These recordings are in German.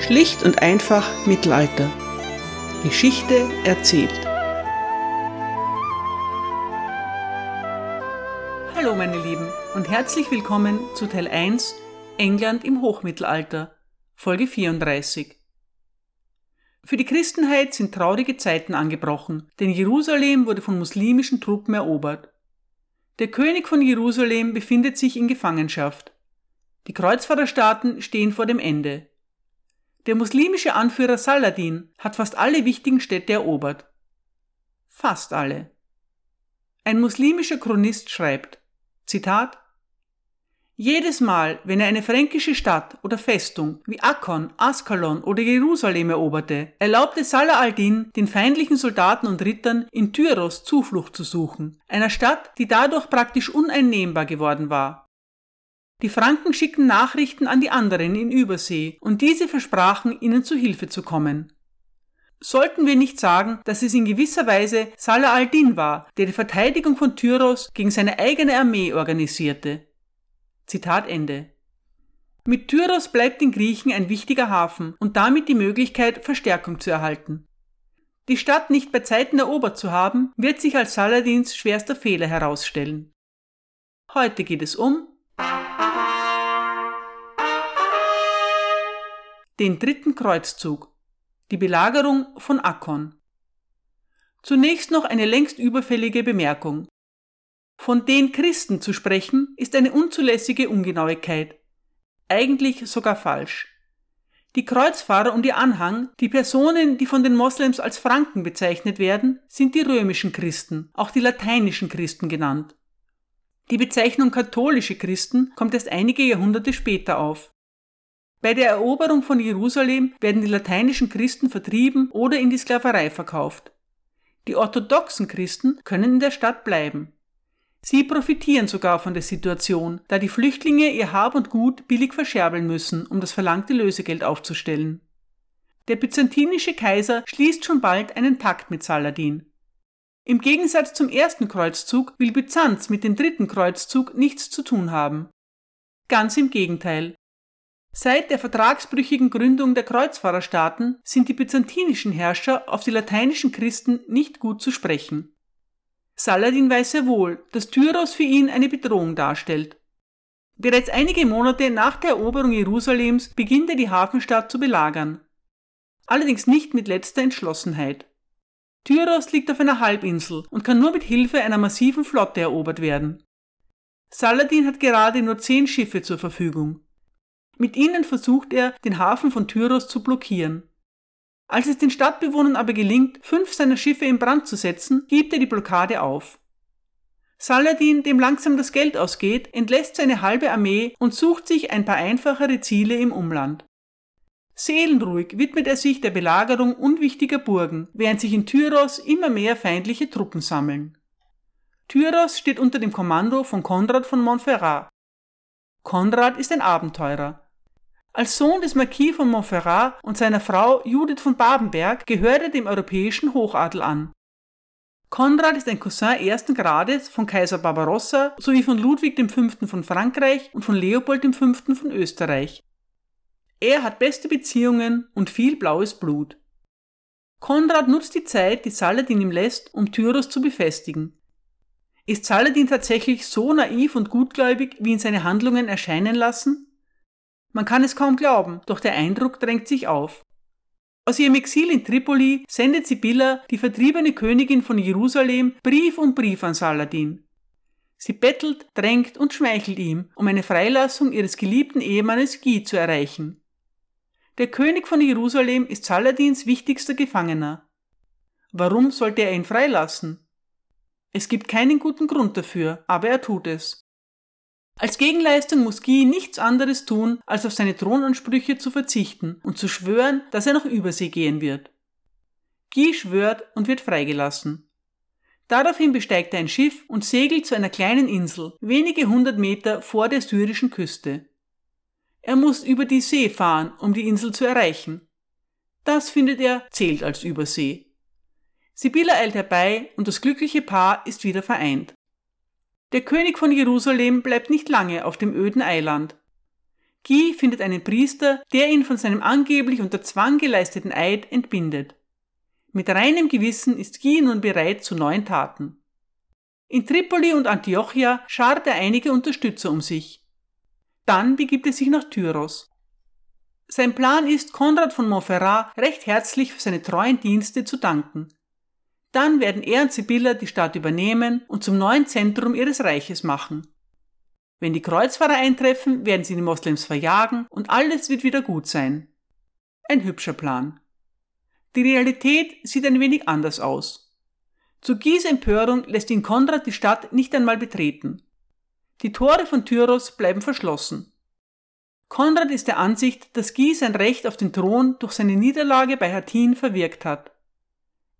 Schlicht und einfach Mittelalter. Geschichte erzählt. Hallo meine Lieben und herzlich willkommen zu Teil 1 England im Hochmittelalter, Folge 34. Für die Christenheit sind traurige Zeiten angebrochen, denn Jerusalem wurde von muslimischen Truppen erobert. Der König von Jerusalem befindet sich in Gefangenschaft. Die Kreuzfahrerstaaten stehen vor dem Ende. Der muslimische Anführer Saladin hat fast alle wichtigen Städte erobert. Fast alle. Ein muslimischer Chronist schreibt, Zitat, jedes Mal, wenn er eine fränkische Stadt oder Festung wie Akkon, Askalon oder Jerusalem eroberte, erlaubte Salah al-Din den feindlichen Soldaten und Rittern in Tyros Zuflucht zu suchen, einer Stadt, die dadurch praktisch uneinnehmbar geworden war. Die Franken schickten Nachrichten an die anderen in Übersee und diese versprachen, ihnen zu Hilfe zu kommen. Sollten wir nicht sagen, dass es in gewisser Weise Salah al-Din war, der die Verteidigung von Tyros gegen seine eigene Armee organisierte? Zitat Ende. Mit Tyros bleibt den Griechen ein wichtiger Hafen und damit die Möglichkeit, Verstärkung zu erhalten. Die Stadt nicht bei Zeiten erobert zu haben, wird sich als Saladins schwerster Fehler herausstellen. Heute geht es um den dritten Kreuzzug, die Belagerung von Akkon. Zunächst noch eine längst überfällige Bemerkung. Von den Christen zu sprechen, ist eine unzulässige Ungenauigkeit. Eigentlich sogar falsch. Die Kreuzfahrer und ihr Anhang, die Personen, die von den Moslems als Franken bezeichnet werden, sind die römischen Christen, auch die lateinischen Christen genannt. Die Bezeichnung katholische Christen kommt erst einige Jahrhunderte später auf. Bei der Eroberung von Jerusalem werden die lateinischen Christen vertrieben oder in die Sklaverei verkauft. Die orthodoxen Christen können in der Stadt bleiben. Sie profitieren sogar von der Situation, da die Flüchtlinge ihr Hab und Gut billig verscherbeln müssen, um das verlangte Lösegeld aufzustellen. Der byzantinische Kaiser schließt schon bald einen Pakt mit Saladin. Im Gegensatz zum ersten Kreuzzug will Byzanz mit dem dritten Kreuzzug nichts zu tun haben. Ganz im Gegenteil. Seit der vertragsbrüchigen Gründung der Kreuzfahrerstaaten sind die byzantinischen Herrscher auf die lateinischen Christen nicht gut zu sprechen. Saladin weiß sehr wohl, dass Tyros für ihn eine Bedrohung darstellt. Bereits einige Monate nach der Eroberung Jerusalems beginnt er die Hafenstadt zu belagern. Allerdings nicht mit letzter Entschlossenheit. Tyros liegt auf einer Halbinsel und kann nur mit Hilfe einer massiven Flotte erobert werden. Saladin hat gerade nur zehn Schiffe zur Verfügung. Mit ihnen versucht er, den Hafen von Tyros zu blockieren. Als es den Stadtbewohnern aber gelingt, fünf seiner Schiffe in Brand zu setzen, gibt er die Blockade auf. Saladin, dem langsam das Geld ausgeht, entlässt seine halbe Armee und sucht sich ein paar einfachere Ziele im Umland. Seelenruhig widmet er sich der Belagerung unwichtiger Burgen, während sich in Tyros immer mehr feindliche Truppen sammeln. Tyros steht unter dem Kommando von Konrad von Montferrat. Konrad ist ein Abenteurer. Als Sohn des Marquis von Montferrat und seiner Frau Judith von Babenberg gehört er dem europäischen Hochadel an. Konrad ist ein Cousin ersten Grades von Kaiser Barbarossa sowie von Ludwig V. von Frankreich und von Leopold V. von Österreich. Er hat beste Beziehungen und viel blaues Blut. Konrad nutzt die Zeit, die Saladin ihm lässt, um Tyros zu befestigen. Ist Saladin tatsächlich so naiv und gutgläubig, wie ihn seine Handlungen erscheinen lassen? Man kann es kaum glauben, doch der Eindruck drängt sich auf. Aus ihrem Exil in Tripoli sendet Sibylla, die vertriebene Königin von Jerusalem, Brief um Brief an Saladin. Sie bettelt, drängt und schmeichelt ihm, um eine Freilassung ihres geliebten Ehemannes Guy zu erreichen. Der König von Jerusalem ist Saladins wichtigster Gefangener. Warum sollte er ihn freilassen? Es gibt keinen guten Grund dafür, aber er tut es. Als Gegenleistung muss Guy nichts anderes tun, als auf seine Thronansprüche zu verzichten und zu schwören, dass er nach Übersee gehen wird. Guy schwört und wird freigelassen. Daraufhin besteigt er ein Schiff und segelt zu einer kleinen Insel, wenige hundert Meter vor der syrischen Küste. Er muss über die See fahren, um die Insel zu erreichen. Das findet er zählt als Übersee. Sibylla eilt herbei und das glückliche Paar ist wieder vereint. Der König von Jerusalem bleibt nicht lange auf dem öden Eiland. Guy findet einen Priester, der ihn von seinem angeblich unter Zwang geleisteten Eid entbindet. Mit reinem Gewissen ist Guy nun bereit zu neuen Taten. In Tripoli und Antiochia schart er einige Unterstützer um sich. Dann begibt er sich nach Tyros. Sein Plan ist, Konrad von Montferrat recht herzlich für seine treuen Dienste zu danken. Dann werden er und Sibylla die Stadt übernehmen und zum neuen Zentrum ihres Reiches machen. Wenn die Kreuzfahrer eintreffen, werden sie die Moslems verjagen und alles wird wieder gut sein. Ein hübscher Plan. Die Realität sieht ein wenig anders aus. Zu Gies Empörung lässt ihn Konrad die Stadt nicht einmal betreten. Die Tore von Tyros bleiben verschlossen. Konrad ist der Ansicht, dass Guy sein Recht auf den Thron durch seine Niederlage bei Hattin verwirkt hat.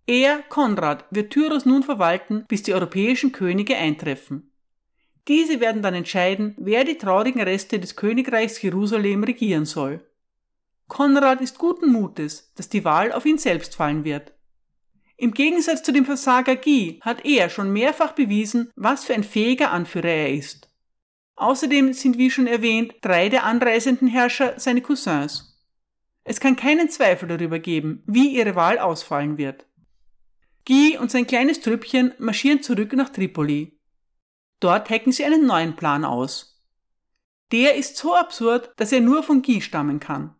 Er, Konrad, wird Tyros nun verwalten, bis die europäischen Könige eintreffen. Diese werden dann entscheiden, wer die traurigen Reste des Königreichs Jerusalem regieren soll. Konrad ist guten Mutes, dass die Wahl auf ihn selbst fallen wird. Im Gegensatz zu dem Versager Guy hat er schon mehrfach bewiesen, was für ein fähiger Anführer er ist. Außerdem sind wie schon erwähnt drei der anreisenden Herrscher seine Cousins. Es kann keinen Zweifel darüber geben, wie ihre Wahl ausfallen wird. Guy und sein kleines Trüppchen marschieren zurück nach Tripoli. Dort hacken sie einen neuen Plan aus. Der ist so absurd, dass er nur von Guy stammen kann.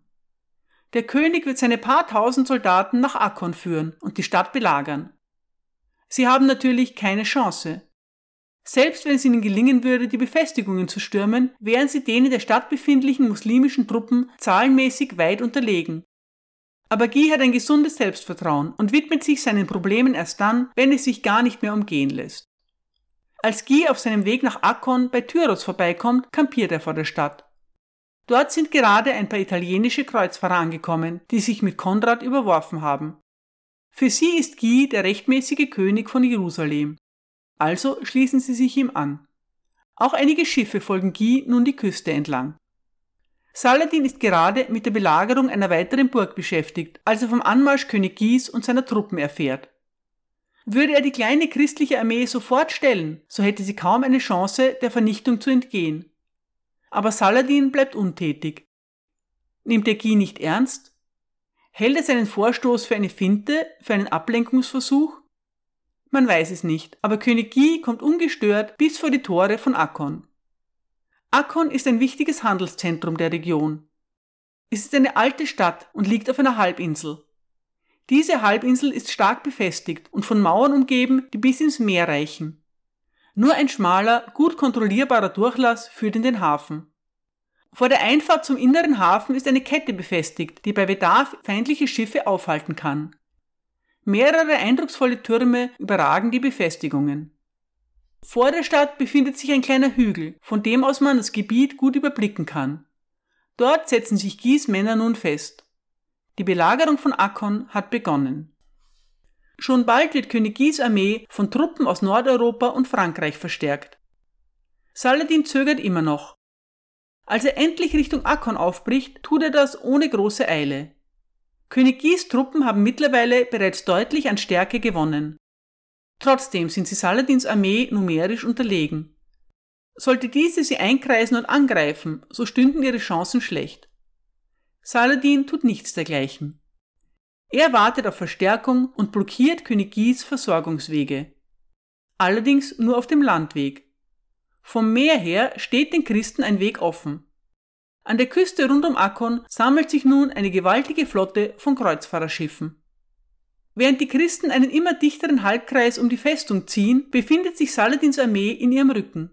Der König wird seine paar tausend Soldaten nach Akkon führen und die Stadt belagern. Sie haben natürlich keine Chance. Selbst wenn es ihnen gelingen würde, die Befestigungen zu stürmen, wären sie den in der Stadt befindlichen muslimischen Truppen zahlenmäßig weit unterlegen. Aber Guy hat ein gesundes Selbstvertrauen und widmet sich seinen Problemen erst dann, wenn es sich gar nicht mehr umgehen lässt. Als Guy auf seinem Weg nach Akkon bei Tyros vorbeikommt, kampiert er vor der Stadt. Dort sind gerade ein paar italienische Kreuzfahrer angekommen, die sich mit Konrad überworfen haben. Für sie ist Guy der rechtmäßige König von Jerusalem. Also schließen sie sich ihm an. Auch einige Schiffe folgen Guy nun die Küste entlang. Saladin ist gerade mit der Belagerung einer weiteren Burg beschäftigt, als er vom Anmarsch König Guys und seiner Truppen erfährt. Würde er die kleine christliche Armee sofort stellen, so hätte sie kaum eine Chance, der Vernichtung zu entgehen. Aber Saladin bleibt untätig. Nimmt er Guy nicht ernst? Hält er seinen Vorstoß für eine Finte, für einen Ablenkungsversuch? Man weiß es nicht, aber König Guy kommt ungestört bis vor die Tore von Akkon. Akkon ist ein wichtiges Handelszentrum der Region. Es ist eine alte Stadt und liegt auf einer Halbinsel. Diese Halbinsel ist stark befestigt und von Mauern umgeben, die bis ins Meer reichen. Nur ein schmaler, gut kontrollierbarer Durchlass führt in den Hafen. Vor der Einfahrt zum inneren Hafen ist eine Kette befestigt, die bei Bedarf feindliche Schiffe aufhalten kann. Mehrere eindrucksvolle Türme überragen die Befestigungen. Vor der Stadt befindet sich ein kleiner Hügel, von dem aus man das Gebiet gut überblicken kann. Dort setzen sich Gies Männer nun fest. Die Belagerung von Akkon hat begonnen. Schon bald wird König Guys Armee von Truppen aus Nordeuropa und Frankreich verstärkt. Saladin zögert immer noch. Als er endlich Richtung Akkon aufbricht, tut er das ohne große Eile. König Guys Truppen haben mittlerweile bereits deutlich an Stärke gewonnen. Trotzdem sind sie Saladins Armee numerisch unterlegen. Sollte diese sie einkreisen und angreifen, so stünden ihre Chancen schlecht. Saladin tut nichts dergleichen. Er wartet auf Verstärkung und blockiert König Gis Versorgungswege. Allerdings nur auf dem Landweg. Vom Meer her steht den Christen ein Weg offen. An der Küste rund um Akkon sammelt sich nun eine gewaltige Flotte von Kreuzfahrerschiffen. Während die Christen einen immer dichteren Halbkreis um die Festung ziehen, befindet sich Saladins Armee in ihrem Rücken.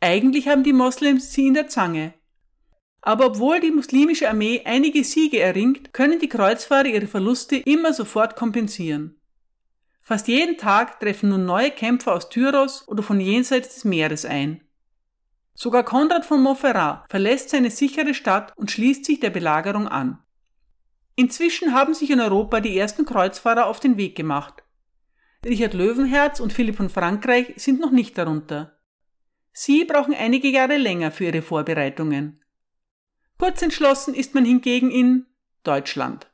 Eigentlich haben die Moslems sie in der Zange, aber obwohl die muslimische Armee einige Siege erringt, können die Kreuzfahrer ihre Verluste immer sofort kompensieren. Fast jeden Tag treffen nun neue Kämpfer aus Tyros oder von jenseits des Meeres ein. Sogar Konrad von Montferrat verlässt seine sichere Stadt und schließt sich der Belagerung an. Inzwischen haben sich in Europa die ersten Kreuzfahrer auf den Weg gemacht. Richard Löwenherz und Philipp von Frankreich sind noch nicht darunter. Sie brauchen einige Jahre länger für ihre Vorbereitungen. Kurz entschlossen ist man hingegen in Deutschland.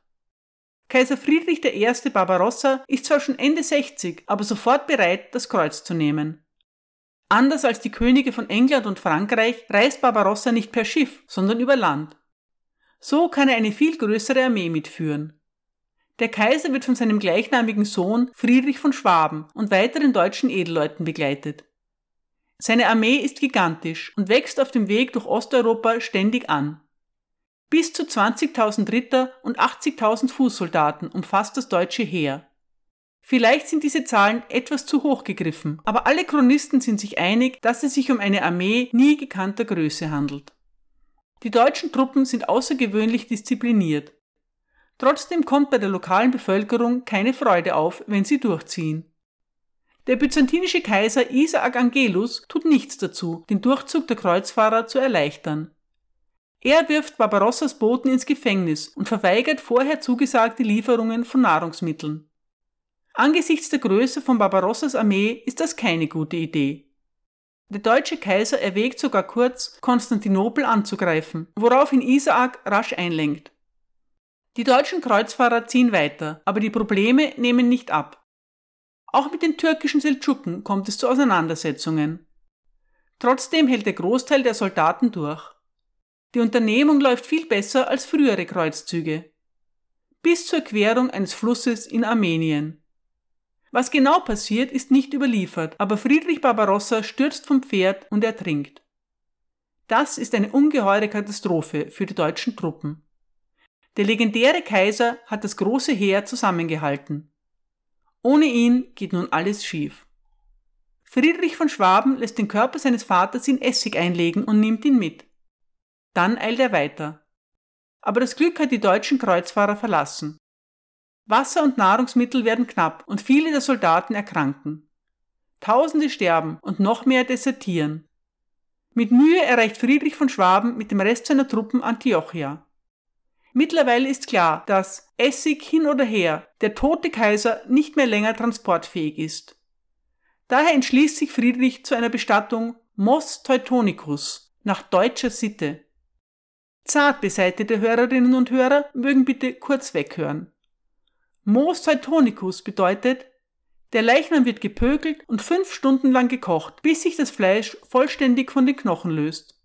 Kaiser Friedrich I. Barbarossa ist zwar schon Ende 60, aber sofort bereit, das Kreuz zu nehmen. Anders als die Könige von England und Frankreich reist Barbarossa nicht per Schiff, sondern über Land. So kann er eine viel größere Armee mitführen. Der Kaiser wird von seinem gleichnamigen Sohn Friedrich von Schwaben und weiteren deutschen Edelleuten begleitet. Seine Armee ist gigantisch und wächst auf dem Weg durch Osteuropa ständig an. Bis zu 20.000 Ritter und 80.000 Fußsoldaten umfasst das deutsche Heer. Vielleicht sind diese Zahlen etwas zu hoch gegriffen, aber alle Chronisten sind sich einig, dass es sich um eine Armee nie gekannter Größe handelt. Die deutschen Truppen sind außergewöhnlich diszipliniert. Trotzdem kommt bei der lokalen Bevölkerung keine Freude auf, wenn sie durchziehen. Der byzantinische Kaiser Isaac Angelus tut nichts dazu, den Durchzug der Kreuzfahrer zu erleichtern. Er wirft Barbarossas Boten ins Gefängnis und verweigert vorher zugesagte Lieferungen von Nahrungsmitteln. Angesichts der Größe von Barbarossas Armee ist das keine gute Idee. Der deutsche Kaiser erwägt sogar kurz, Konstantinopel anzugreifen, woraufhin Isaak rasch einlenkt. Die deutschen Kreuzfahrer ziehen weiter, aber die Probleme nehmen nicht ab. Auch mit den türkischen Seldschuken kommt es zu Auseinandersetzungen. Trotzdem hält der Großteil der Soldaten durch. Die Unternehmung läuft viel besser als frühere Kreuzzüge. Bis zur Querung eines Flusses in Armenien. Was genau passiert, ist nicht überliefert, aber Friedrich Barbarossa stürzt vom Pferd und ertrinkt. Das ist eine ungeheure Katastrophe für die deutschen Truppen. Der legendäre Kaiser hat das große Heer zusammengehalten. Ohne ihn geht nun alles schief. Friedrich von Schwaben lässt den Körper seines Vaters in Essig einlegen und nimmt ihn mit. Dann eilt er weiter. Aber das Glück hat die deutschen Kreuzfahrer verlassen. Wasser und Nahrungsmittel werden knapp und viele der Soldaten erkranken. Tausende sterben und noch mehr desertieren. Mit Mühe erreicht Friedrich von Schwaben mit dem Rest seiner Truppen Antiochia. Mittlerweile ist klar, dass Essig hin oder her der tote Kaiser nicht mehr länger transportfähig ist. Daher entschließt sich Friedrich zu einer Bestattung Mos Teutonicus nach deutscher Sitte. Zart beseitete Hörerinnen und Hörer mögen bitte kurz weghören. Mos Teutonicus bedeutet, der Leichnam wird gepökelt und fünf Stunden lang gekocht, bis sich das Fleisch vollständig von den Knochen löst.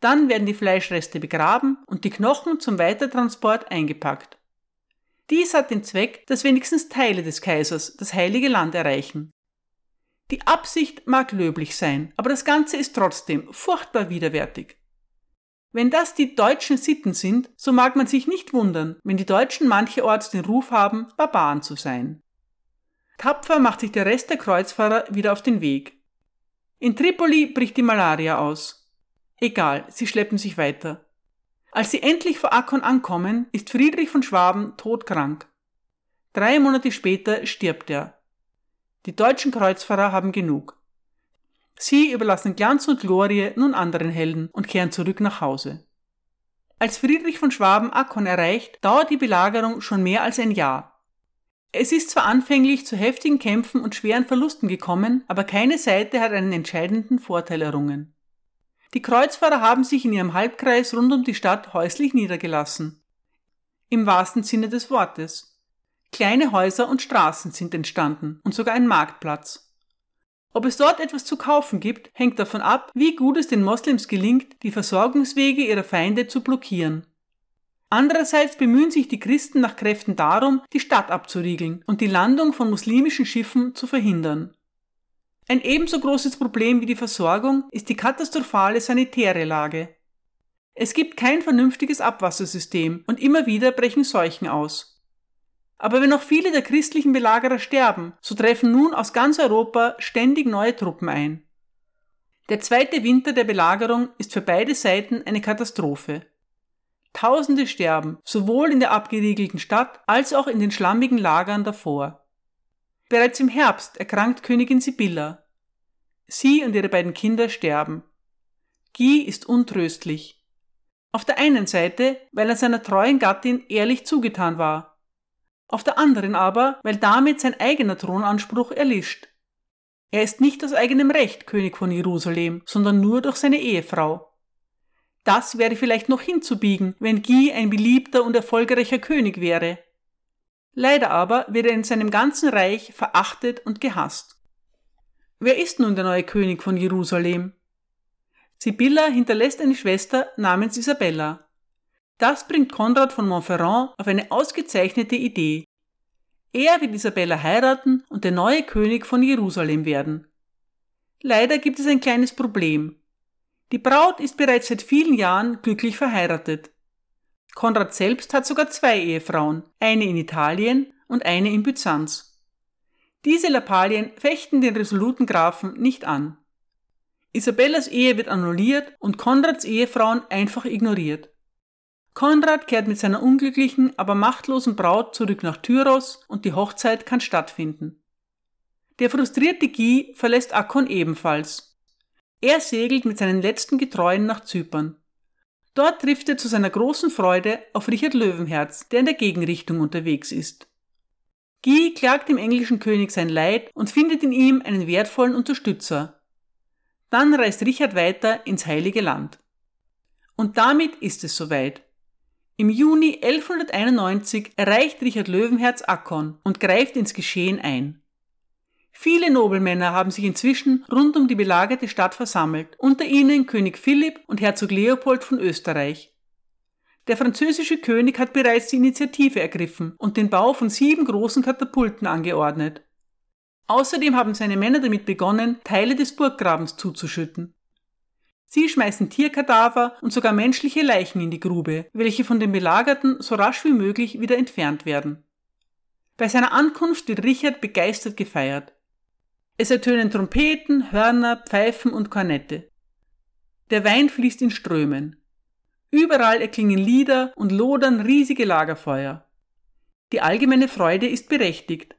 Dann werden die Fleischreste begraben und die Knochen zum Weitertransport eingepackt. Dies hat den Zweck, dass wenigstens Teile des Kaisers das heilige Land erreichen. Die Absicht mag löblich sein, aber das Ganze ist trotzdem furchtbar widerwärtig. Wenn das die deutschen Sitten sind, so mag man sich nicht wundern, wenn die Deutschen mancherorts den Ruf haben, Barbaren zu sein. Tapfer macht sich der Rest der Kreuzfahrer wieder auf den Weg. In Tripoli bricht die Malaria aus. Egal, sie schleppen sich weiter. Als sie endlich vor Akkon ankommen, ist Friedrich von Schwaben todkrank. Drei Monate später stirbt er. Die deutschen Kreuzfahrer haben genug. Sie überlassen Glanz und Glorie nun anderen Helden und kehren zurück nach Hause. Als Friedrich von Schwaben Akkon erreicht, dauert die Belagerung schon mehr als ein Jahr. Es ist zwar anfänglich zu heftigen Kämpfen und schweren Verlusten gekommen, aber keine Seite hat einen entscheidenden Vorteil errungen. Die Kreuzfahrer haben sich in ihrem Halbkreis rund um die Stadt häuslich niedergelassen. Im wahrsten Sinne des Wortes. Kleine Häuser und Straßen sind entstanden und sogar ein Marktplatz. Ob es dort etwas zu kaufen gibt, hängt davon ab, wie gut es den Moslems gelingt, die Versorgungswege ihrer Feinde zu blockieren. Andererseits bemühen sich die Christen nach Kräften darum, die Stadt abzuriegeln und die Landung von muslimischen Schiffen zu verhindern. Ein ebenso großes Problem wie die Versorgung ist die katastrophale sanitäre Lage. Es gibt kein vernünftiges Abwassersystem und immer wieder brechen Seuchen aus. Aber wenn noch viele der christlichen Belagerer sterben, so treffen nun aus ganz Europa ständig neue Truppen ein. Der zweite Winter der Belagerung ist für beide Seiten eine Katastrophe. Tausende sterben, sowohl in der abgeriegelten Stadt als auch in den schlammigen Lagern davor. Bereits im Herbst erkrankt Königin Sibylla. Sie und ihre beiden Kinder sterben. Guy ist untröstlich. Auf der einen Seite, weil er seiner treuen Gattin ehrlich zugetan war. Auf der anderen aber, weil damit sein eigener Thronanspruch erlischt. Er ist nicht aus eigenem Recht König von Jerusalem, sondern nur durch seine Ehefrau. Das wäre vielleicht noch hinzubiegen, wenn Guy ein beliebter und erfolgreicher König wäre. Leider aber wird er in seinem ganzen Reich verachtet und gehasst. Wer ist nun der neue König von Jerusalem? Sibylla hinterlässt eine Schwester namens Isabella. Das bringt Konrad von Montferrand auf eine ausgezeichnete Idee. Er wird Isabella heiraten und der neue König von Jerusalem werden. Leider gibt es ein kleines Problem. Die Braut ist bereits seit vielen Jahren glücklich verheiratet. Konrad selbst hat sogar zwei Ehefrauen, eine in Italien und eine in Byzanz. Diese Lappalien fechten den resoluten Grafen nicht an. Isabellas Ehe wird annulliert und Konrads Ehefrauen einfach ignoriert. Konrad kehrt mit seiner unglücklichen, aber machtlosen Braut zurück nach Tyros und die Hochzeit kann stattfinden. Der frustrierte Guy verlässt Akkon ebenfalls. Er segelt mit seinen letzten Getreuen nach Zypern. Dort trifft er zu seiner großen Freude auf Richard Löwenherz, der in der Gegenrichtung unterwegs ist. Guy klagt dem englischen König sein Leid und findet in ihm einen wertvollen Unterstützer. Dann reist Richard weiter ins Heilige Land. Und damit ist es soweit. Im Juni 1191 erreicht Richard Löwenherz Akkon und greift ins Geschehen ein. Viele Nobelmänner haben sich inzwischen rund um die belagerte Stadt versammelt, unter ihnen König Philipp und Herzog Leopold von Österreich. Der französische König hat bereits die Initiative ergriffen und den Bau von sieben großen Katapulten angeordnet. Außerdem haben seine Männer damit begonnen, Teile des Burggrabens zuzuschütten. Sie schmeißen Tierkadaver und sogar menschliche Leichen in die Grube, welche von den Belagerten so rasch wie möglich wieder entfernt werden. Bei seiner Ankunft wird Richard begeistert gefeiert. Es ertönen Trompeten, Hörner, Pfeifen und Kornette. Der Wein fließt in Strömen. Überall erklingen Lieder und lodern riesige Lagerfeuer. Die allgemeine Freude ist berechtigt.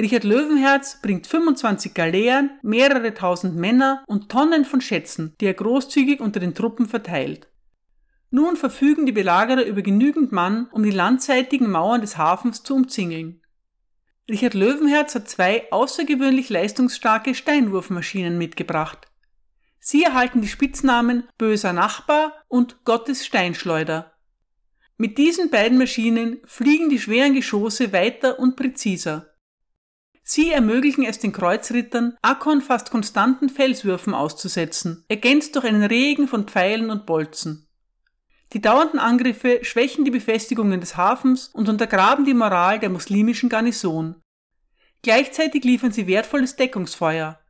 Richard Löwenherz bringt 25 Galeeren, mehrere tausend Männer und Tonnen von Schätzen, die er großzügig unter den Truppen verteilt. Nun verfügen die Belagerer über genügend Mann, um die landseitigen Mauern des Hafens zu umzingeln. Richard Löwenherz hat zwei außergewöhnlich leistungsstarke Steinwurfmaschinen mitgebracht. Sie erhalten die Spitznamen Böser Nachbar und Gottes Steinschleuder. Mit diesen beiden Maschinen fliegen die schweren Geschosse weiter und präziser. Sie ermöglichen es den Kreuzrittern, Akkon fast konstanten Felswürfen auszusetzen, ergänzt durch einen Regen von Pfeilen und Bolzen. Die dauernden Angriffe schwächen die Befestigungen des Hafens und untergraben die Moral der muslimischen Garnison. Gleichzeitig liefern sie wertvolles Deckungsfeuer.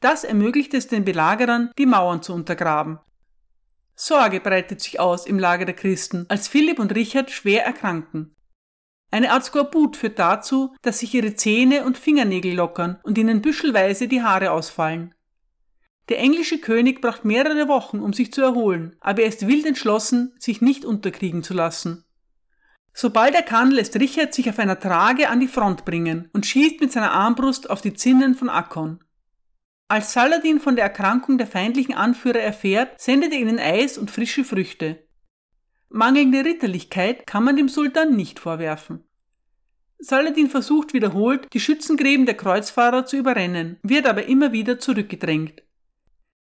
Das ermöglicht es den Belagerern, die Mauern zu untergraben. Sorge breitet sich aus im Lager der Christen, als Philipp und Richard schwer erkranken. Eine Art Skorbut führt dazu, dass sich ihre Zähne und Fingernägel lockern und ihnen büschelweise die Haare ausfallen. Der englische König braucht mehrere Wochen, um sich zu erholen, aber er ist wild entschlossen, sich nicht unterkriegen zu lassen. Sobald er kann, lässt Richard sich auf einer Trage an die Front bringen und schießt mit seiner Armbrust auf die Zinnen von Akkon. Als Saladin von der Erkrankung der feindlichen Anführer erfährt, sendet er ihnen Eis und frische Früchte. Mangelnde Ritterlichkeit kann man dem Sultan nicht vorwerfen. Saladin versucht wiederholt, die Schützengräben der Kreuzfahrer zu überrennen, wird aber immer wieder zurückgedrängt.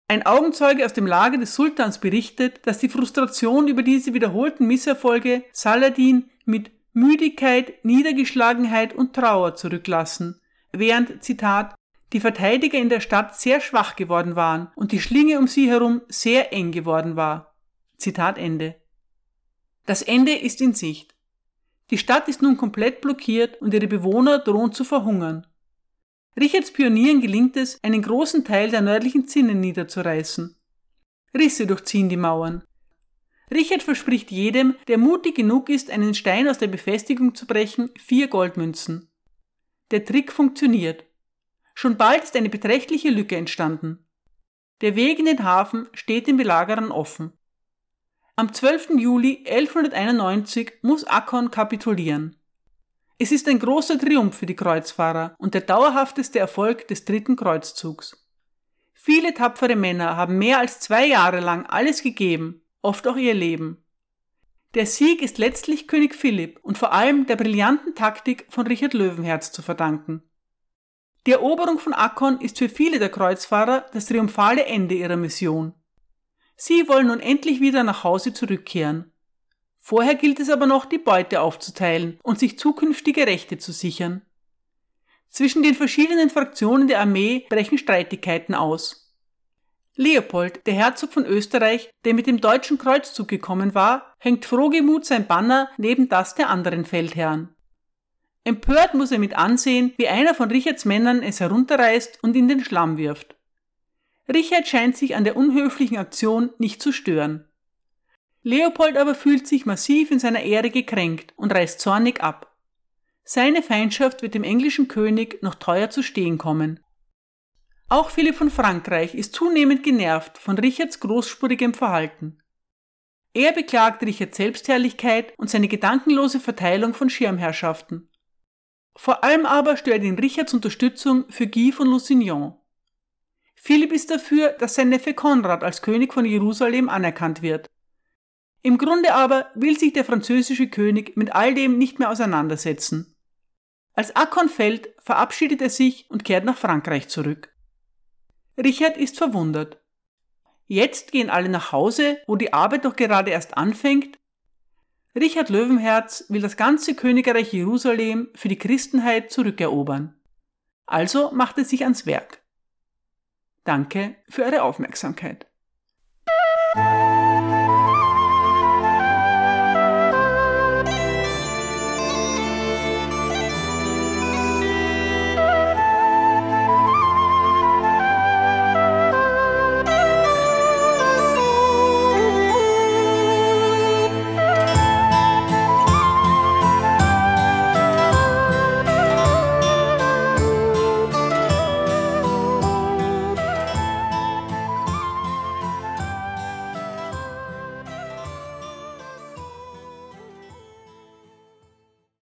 Ein Augenzeuge aus dem Lager des Sultans berichtet, dass die Frustration über diese wiederholten Misserfolge Saladin mit Müdigkeit, Niedergeschlagenheit und Trauer zurücklassen, während, Zitat, die Verteidiger in der Stadt sehr schwach geworden waren und die Schlinge um sie herum sehr eng geworden war. Zitat Ende. Das Ende ist in Sicht. Die Stadt ist nun komplett blockiert und ihre Bewohner drohen zu verhungern. Richards Pionieren gelingt es, einen großen Teil der nördlichen Zinnen niederzureißen. Risse durchziehen die Mauern. Richard verspricht jedem, der mutig genug ist, einen Stein aus der Befestigung zu brechen, vier Goldmünzen. Der Trick funktioniert. Schon bald ist eine beträchtliche Lücke entstanden. Der Weg in den Hafen steht den Belagerern offen. Am 12. Juli 1191 muss Akkon kapitulieren. Es ist ein großer Triumph für die Kreuzfahrer und der dauerhafteste Erfolg des dritten Kreuzzugs. Viele tapfere Männer haben mehr als zwei Jahre lang alles gegeben, oft auch ihr Leben. Der Sieg ist letztlich König Philipp und vor allem der brillanten Taktik von Richard Löwenherz zu verdanken. Die Eroberung von Akkon ist für viele der Kreuzfahrer das triumphale Ende ihrer Mission. Sie wollen nun endlich wieder nach Hause zurückkehren. Vorher gilt es aber noch, die Beute aufzuteilen und sich zukünftige Rechte zu sichern. Zwischen den verschiedenen Fraktionen der Armee brechen Streitigkeiten aus. Leopold, der Herzog von Österreich, der mit dem deutschen Kreuzzug gekommen war, hängt frohgemut sein Banner neben das der anderen Feldherren. Empört muss er mit ansehen, wie einer von Richards Männern es herunterreißt und in den Schlamm wirft. Richard scheint sich an der unhöflichen Aktion nicht zu stören. Leopold aber fühlt sich massiv in seiner Ehre gekränkt und reißt zornig ab. Seine Feindschaft wird dem englischen König noch teuer zu stehen kommen. Auch Philipp von Frankreich ist zunehmend genervt von Richards großspurigem Verhalten. Er beklagt Richards Selbstherrlichkeit und seine gedankenlose Verteilung von Schirmherrschaften. Vor allem aber stört ihn Richards Unterstützung für Guy von Lusignan. Philipp ist dafür, dass sein Neffe Konrad als König von Jerusalem anerkannt wird. Im Grunde aber will sich der französische König mit all dem nicht mehr auseinandersetzen. Als Akkon fällt, verabschiedet er sich und kehrt nach Frankreich zurück. Richard ist verwundert. Jetzt gehen alle nach Hause, wo die Arbeit doch gerade erst anfängt. Richard Löwenherz will das ganze Königreich Jerusalem für die Christenheit zurückerobern. Also macht er sich ans Werk. Danke für eure Aufmerksamkeit.